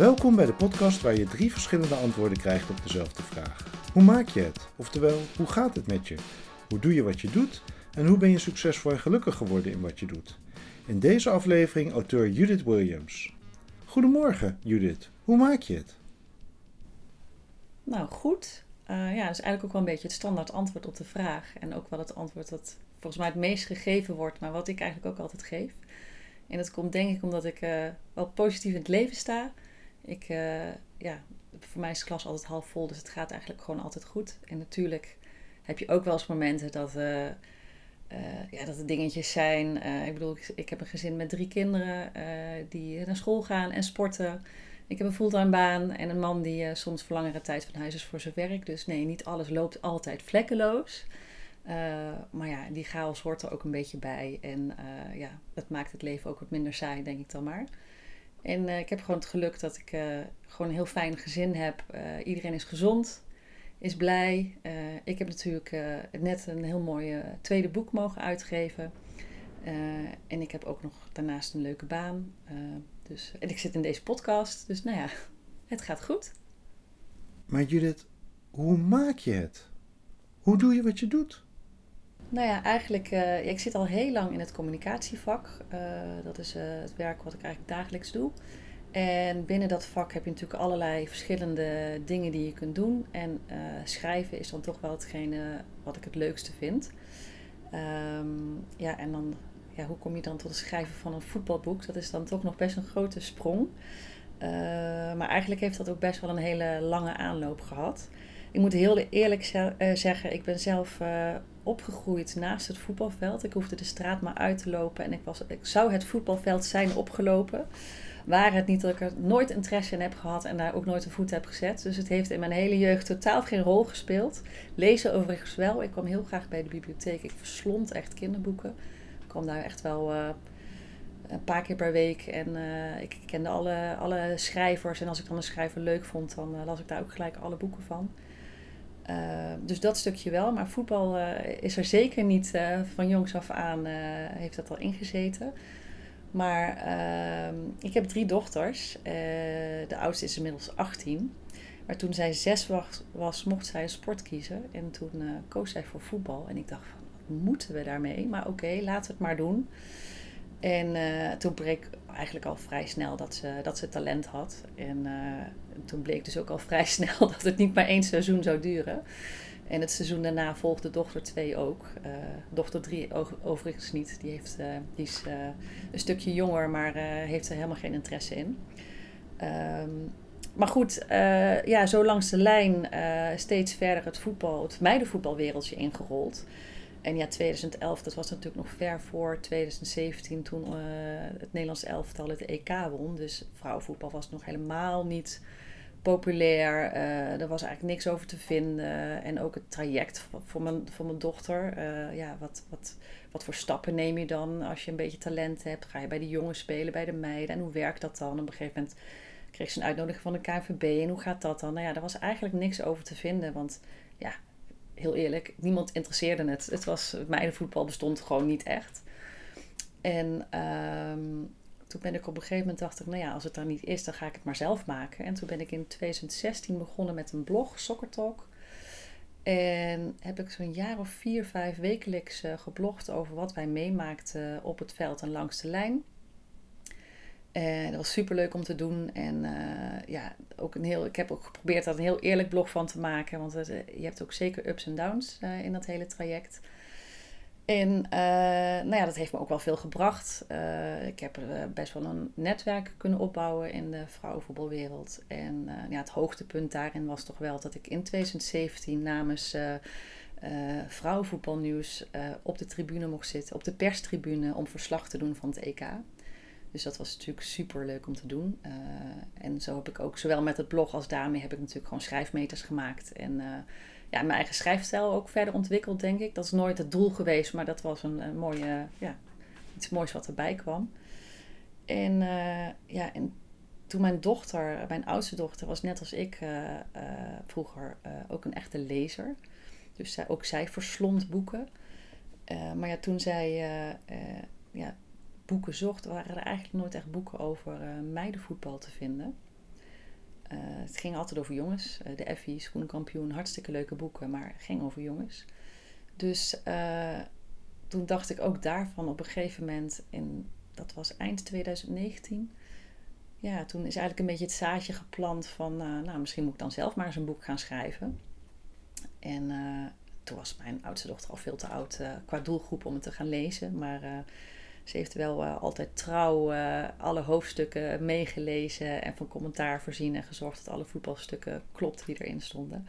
Welkom bij de podcast waar je drie verschillende antwoorden krijgt op dezelfde vraag. Hoe maak je het? Oftewel, hoe gaat het met je? Hoe doe je wat je doet? En hoe ben je succesvol en gelukkig geworden in wat je doet? In deze aflevering auteur Judith Williams. Goedemorgen Judith, hoe maak je het? Nou, goed. Uh, ja, dat is eigenlijk ook wel een beetje het standaard antwoord op de vraag. En ook wel het antwoord dat volgens mij het meest gegeven wordt, maar wat ik eigenlijk ook altijd geef. En dat komt denk ik omdat ik uh, wel positief in het leven sta. Ik, uh, ja, voor mij is de klas altijd half vol, dus het gaat eigenlijk gewoon altijd goed. En natuurlijk heb je ook wel eens momenten dat, uh, ja, dat er dingetjes zijn. ik bedoel, ik, ik, heb een gezin met drie kinderen die naar school gaan en sporten. Ik heb een fulltime baan en een man die soms voor langere tijd van huis is voor zijn werk. Dus nee, niet alles loopt altijd vlekkeloos. maar ja, die chaos hoort er ook een beetje bij. En ja, dat maakt het leven ook wat minder saai, denk ik dan maar. En uh, ik heb gewoon het geluk dat ik uh, gewoon een heel fijn gezin heb. Uh, iedereen is gezond, is blij. ik heb natuurlijk net een heel mooi tweede boek mogen uitgeven. en ik heb ook nog daarnaast een leuke baan. dus, en ik zit in deze podcast. Dus nou ja, het gaat goed. Maar Judith, hoe maak je het? Hoe doe je wat je doet? Nou ja, eigenlijk, uh, ik zit al heel lang in het communicatievak. Uh, dat is uh, het werk wat ik eigenlijk dagelijks doe. En binnen dat vak heb je natuurlijk allerlei verschillende dingen die je kunt doen. En schrijven is dan toch wel hetgene wat ik het leukste vind. Um, ja, en dan, ja, hoe kom je dan tot het schrijven van een voetbalboek? Dat is dan toch nog best een grote sprong. maar eigenlijk heeft dat ook best wel een hele lange aanloop gehad. Ik moet heel eerlijk zeggen, ik ben zelf opgegroeid naast het voetbalveld. Ik hoefde de straat maar uit te lopen en ik, was, ik zou het voetbalveld zijn opgelopen. Waar het niet dat ik er nooit interesse in heb gehad en daar ook nooit een voet heb gezet. Dus het heeft in mijn hele jeugd totaal geen rol gespeeld. Lezen overigens wel. Ik kwam heel graag bij de bibliotheek. Ik verslond echt kinderboeken. Ik kwam daar echt wel uh, een paar keer per week. En uh, ik kende alle, alle schrijvers. En als ik dan een schrijver leuk vond, dan uh, las ik daar ook gelijk alle boeken van. Uh, dus dat stukje wel, maar voetbal uh, is er zeker niet uh, van jongs af aan, heeft dat al ingezeten. Maar ehm, ik heb drie dochters. de oudste is inmiddels 18. Maar toen zij zes was, mocht zij een sport kiezen. En toen koos zij voor voetbal. En ik dacht van, wat moeten we daarmee? Maar oké, laten we het maar doen. En toen bleek eigenlijk al vrij snel dat ze, dat ze talent had. En toen bleek dus ook al vrij snel dat het niet maar één seizoen zou duren. En het seizoen daarna volgde dochter 2 ook. Uh, dochter 3 overigens niet. Die, heeft, uh, die is uh, een stukje jonger, maar heeft er helemaal geen interesse in. Um, maar goed, ja, zo langs de lijn steeds verder het voetbal, het meidenvoetbalwereldje ingerold. En ja, 2011, dat was natuurlijk nog ver voor 2017 toen het Nederlands elftal het EK won. Dus vrouwenvoetbal was nog helemaal niet populair. Uh, er was eigenlijk niks over te vinden. En ook het traject voor mijn, voor mijn dochter. Uh, ja, wat, wat, wat voor stappen neem je dan als je een beetje talent hebt? Ga je bij de jongens spelen, bij de meiden? En hoe werkt dat dan? Op een gegeven moment kreeg ze een uitnodiging van de KNVB. En hoe gaat dat dan? Nou ja, er was eigenlijk niks over te vinden. Want ja, heel eerlijk, niemand interesseerde het. Het was, meidenvoetbal bestond gewoon niet echt. En... Um, toen ben ik op een gegeven moment dacht ik, nou ja, als het er niet is, dan ga ik het maar zelf maken. En toen ben ik in 2016 begonnen met een blog, Soccer Talk. En heb ik zo'n jaar of vier, vijf wekelijks uh, geblogd over wat wij meemaakten op het veld en langs de lijn. Dat was super leuk om te doen. En uh, ja, ook een heel, ik heb ook geprobeerd daar een heel eerlijk blog van te maken. Want het, je hebt ook zeker ups en downs uh, in dat hele traject. En nou ja, dat heeft me ook wel veel gebracht. Ik heb best wel een netwerk kunnen opbouwen in de vrouwenvoetbalwereld. En ja, het hoogtepunt daarin was toch wel dat ik in 2017 namens vrouwenvoetbalnieuws op de tribune mocht zitten, op de perstribune, om verslag te doen van het EK. Dus dat was natuurlijk super leuk om te doen. en zo heb ik ook, zowel met het blog als daarmee, heb ik natuurlijk gewoon schrijfmeters gemaakt. En ja, mijn eigen schrijfstijl ook verder ontwikkeld, denk ik. Dat is nooit het doel geweest, maar dat was een, mooie, ja, iets moois wat erbij kwam. En, uh, ja, en toen mijn dochter, mijn oudste dochter, was net als ik vroeger ook een echte lezer. Dus zij, ook zij verslond boeken. maar ja, toen zij ja, boeken zocht, waren er eigenlijk nooit echt boeken over meidenvoetbal te vinden. het ging altijd over jongens. de Effie, schoenkampioen, hartstikke leuke boeken, maar het ging over jongens. Dus toen dacht ik ook daarvan op een gegeven moment, in, dat was eind 2019. Ja, toen is eigenlijk een beetje het zaadje geplant van, nou, misschien moet ik dan zelf maar eens een boek gaan schrijven. En toen was mijn oudste dochter al veel te oud uh, qua doelgroep om het te gaan lezen. Maar uh, ze heeft wel uh, altijd trouw alle hoofdstukken meegelezen en van commentaar voorzien en gezorgd dat alle voetbalstukken klopt die erin stonden.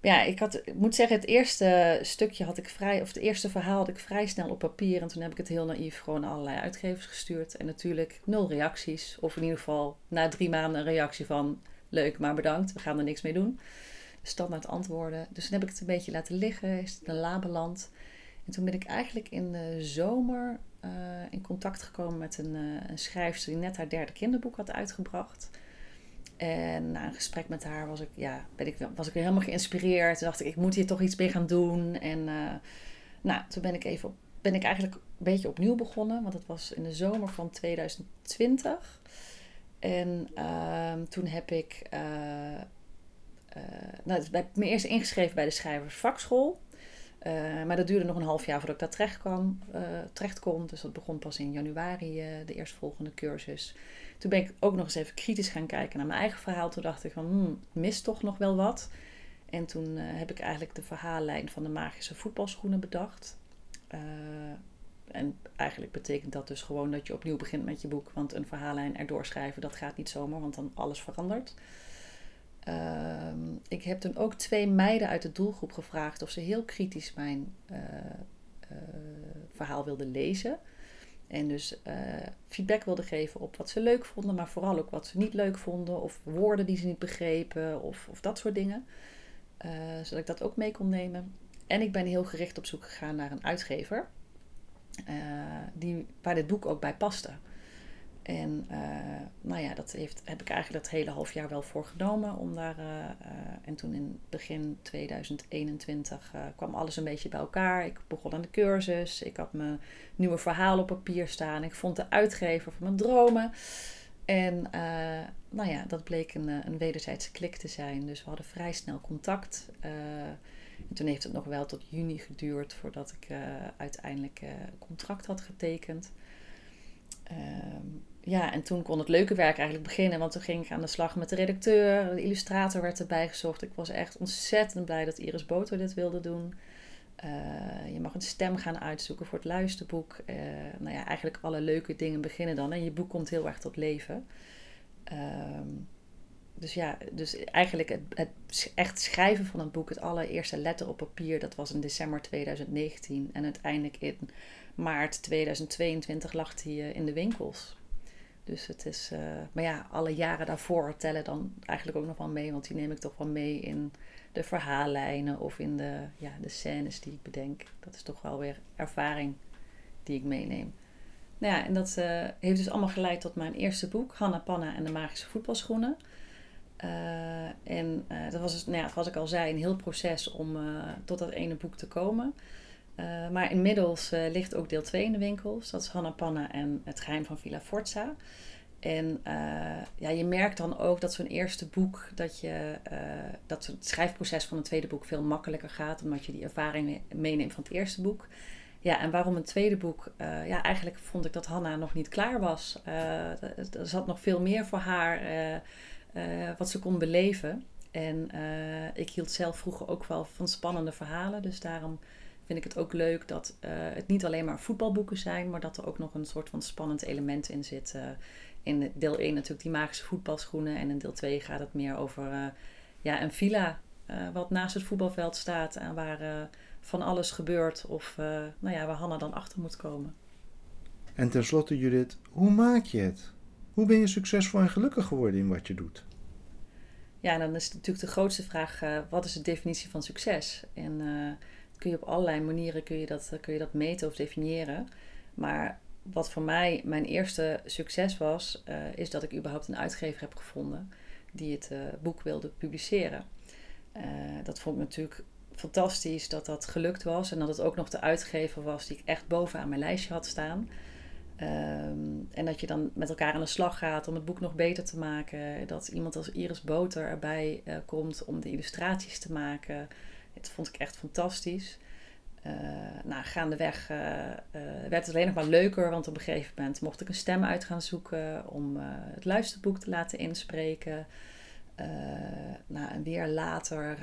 Ja, ik, had, ik moet zeggen, het eerste stukje had ik vrij, of het eerste verhaal had ik vrij snel op papier. En toen heb ik het heel naïef gewoon allerlei uitgevers gestuurd. En natuurlijk nul reacties. Of in ieder geval na drie maanden een reactie van leuk, maar bedankt, we gaan er niks mee doen standaard antwoorden. Dus toen heb ik het een beetje laten liggen, is het een la beland. En toen ben ik eigenlijk in de zomer uh, in contact gekomen met een, uh, een schrijfster die net haar derde kinderboek had uitgebracht. En na een gesprek met haar was ik, ja, ben ik, was ik weer helemaal geïnspireerd. Toen dacht ik, ik moet hier toch iets mee gaan doen. En uh, nou, toen ben ik even ben ik eigenlijk een beetje opnieuw begonnen. Want het was in de zomer van 2020. En ehm, toen heb ik nou, ik me eerst ingeschreven bij de schrijversvakschool. Uh, maar dat duurde nog een half jaar voordat ik daar terecht, kwam, uh, terecht kon. Dus dat begon pas in januari, uh, de eerstvolgende cursus. Toen ben ik ook nog eens even kritisch gaan kijken naar mijn eigen verhaal. Toen dacht ik van, hmm, mist toch nog wel wat. En toen heb ik eigenlijk de verhaallijn van de magische voetbalschoenen bedacht. en eigenlijk betekent dat dus gewoon dat je opnieuw begint met je boek. Want een verhaallijn erdoor schrijven, dat gaat niet zomaar, want dan alles verandert. Ehm, ik heb toen ook twee meiden uit de doelgroep gevraagd of ze heel kritisch mijn uh, uh, verhaal wilden lezen. En dus uh, feedback wilden geven op wat ze leuk vonden, maar vooral ook wat ze niet leuk vonden. Of woorden die ze niet begrepen, of, of dat soort dingen. zodat ik dat ook mee kon nemen. En ik ben heel gericht op zoek gegaan naar een uitgever. die, waar dit boek ook bij paste. En uh, nou ja, dat heeft, heb ik eigenlijk dat hele half jaar wel voor genomen. Om daar, uh, uh, en toen in begin 2021 kwam alles een beetje bij elkaar. Ik begon aan de cursus. Ik had mijn nieuwe verhaal op papier staan. Ik vond de uitgever van mijn dromen. En nou ja, dat bleek een, een wederzijdse klik te zijn. Dus we hadden vrij snel contact. en toen heeft het nog wel tot juni geduurd voordat ik uiteindelijk contract had getekend. Ehm, ja, en toen kon het leuke werk eigenlijk beginnen. Want toen ging ik aan de slag met de redacteur. De illustrator werd erbij gezocht. Ik was echt ontzettend blij dat Iris Boter dit wilde doen. Uh, je mag een stem gaan uitzoeken voor het luisterboek. Uh, nou ja, eigenlijk alle leuke dingen beginnen dan. En je boek komt heel erg tot leven. Uh, dus ja, dus eigenlijk het, het, echt schrijven van een boek, het allereerste letter op papier, dat was in december 2019. En uiteindelijk in maart 2022 lag hij uh, in de winkels. Dus het is, uh, maar ja, alle jaren daarvoor tellen dan eigenlijk ook nog wel mee, want die neem ik toch wel mee in de verhaallijnen of in de, ja, de scènes die ik bedenk. Dat is toch wel weer ervaring die ik meeneem. Nou ja, en dat uh, heeft dus allemaal geleid tot mijn eerste boek, Hanna Panna en de magische voetbalschoenen. Uh, en dat was, dus, nou ja, zoals ik al zei, een heel proces om tot dat ene boek te komen. Uh, maar inmiddels uh, ligt ook deel 2 in de winkels. Dat is Hanna Panna en het geheim van Villa Forza. En uh, ja, je merkt dan ook dat zo'n eerste boek, dat, je, dat het schrijfproces van een tweede boek veel makkelijker gaat, omdat je die ervaring meeneemt van het eerste boek. Ja, en waarom een tweede boek? ja, eigenlijk vond ik dat Hanna nog niet klaar was. er zat nog veel meer voor haar wat ze kon beleven. En ik hield zelf vroeger ook wel van spannende verhalen, dus daarom vind ik het ook leuk dat uh, het niet alleen maar voetbalboeken zijn, maar dat er ook nog een soort van spannend element in zit. Uh, in deel 1 natuurlijk die magische voetbalschoenen en in deel 2 gaat het meer over uh, ja, een villa wat naast het voetbalveld staat en waar van alles gebeurt of nou ja, waar Hanna dan achter moet komen. En tenslotte Judith, hoe maak je het? Hoe ben je succesvol en gelukkig geworden in wat je doet? Ja, dan is natuurlijk de grootste vraag, wat is de definitie van succes? En kun je op allerlei manieren kun je dat, kun je dat meten of definiëren. Maar wat voor mij mijn eerste succes was, uh, is dat ik überhaupt een uitgever heb gevonden die het uh, boek wilde publiceren. Dat vond ik natuurlijk fantastisch dat dat gelukt was en dat het ook nog de uitgever was die ik echt bovenaan mijn lijstje had staan. Ehm, en dat je dan met elkaar aan de slag gaat om het boek nog beter te maken. Dat iemand als Iris Boter erbij komt om de illustraties te maken. Dat vond ik echt fantastisch. Uh, nou, gaandeweg uh, werd het alleen nog maar leuker, want op een gegeven moment mocht ik een stem uit gaan zoeken om het luisterboek te laten inspreken. nou, en weer later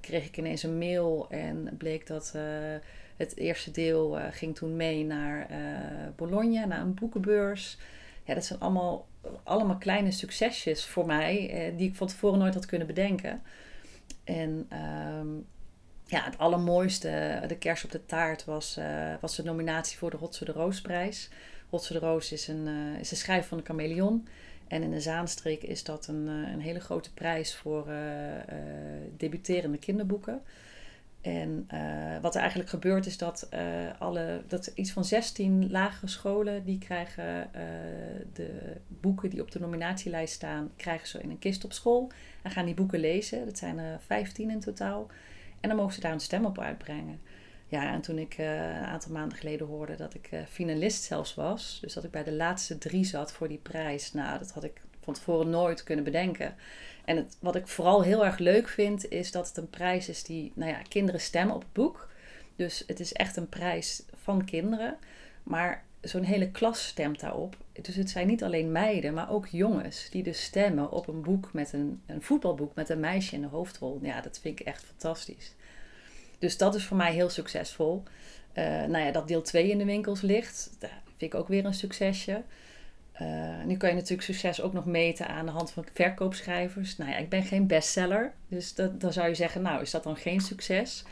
kreeg ik ineens een mail en bleek dat het eerste deel ging toen mee naar Bologna, naar een boekenbeurs. Ja, dat zijn allemaal, allemaal kleine succesjes voor mij, die ik van tevoren nooit had kunnen bedenken. En ehm, ja, het allermooiste, de kers op de taart, was, uh, was de nominatie voor de Hotse de Roosprijs. Hotse de Roos is een, uh, is een schrijf van de chameleon. En in de Zaanstreek is dat een, uh, een hele grote prijs voor debuterende kinderboeken. En wat er eigenlijk gebeurt is dat, alle, dat iets van 16 lagere scholen... die krijgen de boeken die op de nominatielijst staan... krijgen ze in een kist op school en gaan die boeken lezen. Dat zijn er 15 in totaal... En dan mogen ze daar een stem op uitbrengen. Ja, en toen ik uh, een aantal maanden geleden hoorde dat ik uh, finalist zelfs was, dus dat ik bij de laatste drie zat voor die prijs, nou, dat had ik van tevoren nooit kunnen bedenken. En het, wat ik vooral heel erg leuk vind, is dat het een prijs is die, nou ja, kinderen stemmen op het boek. Dus het is echt een prijs van kinderen. Maar zo'n hele klas stemt daarop. Dus het zijn niet alleen meiden, maar ook jongens die dus stemmen op een boek met een, een voetbalboek met een meisje in de hoofdrol. Ja, dat vind ik echt fantastisch. Dus dat is voor mij heel succesvol. Uh, nou ja, dat deel 2 in de winkels ligt, dat vind ik ook weer een succesje. Uh, nu kan je natuurlijk succes ook nog meten aan de hand van verkoopschrijvers. Nou ja, ik ben geen bestseller, dus dat, dan zou je zeggen, nou is dat dan geen succes?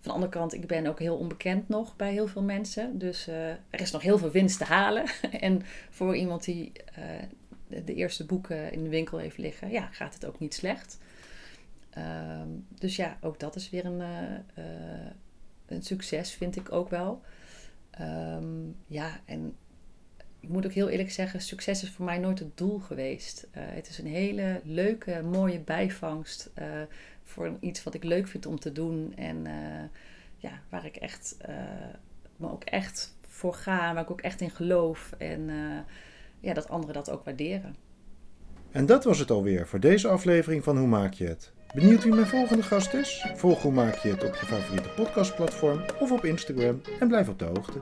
Van de andere kant, ik ben ook heel onbekend nog bij heel veel mensen. Dus uh, er is nog heel veel winst te halen. en voor iemand die uh, de, eerste boeken in de winkel heeft liggen, ja, gaat het ook niet slecht. Um, dus ja, ook dat is weer een, uh, een succes, vind ik ook wel. Um, ja, en ik moet ook heel eerlijk zeggen, succes is voor mij nooit het doel geweest. het is een hele leuke, mooie bijvangst voor iets wat ik leuk vind om te doen. En uh, ja, waar ik echt, me ook echt voor ga, waar ik ook echt in geloof. En ja, dat anderen dat ook waarderen. En dat was het alweer voor deze aflevering van Hoe Maak je het? Benieuwd wie mijn volgende gast is? Volg Hoe Maak je het op je favoriete podcastplatform of op Instagram en blijf op de hoogte.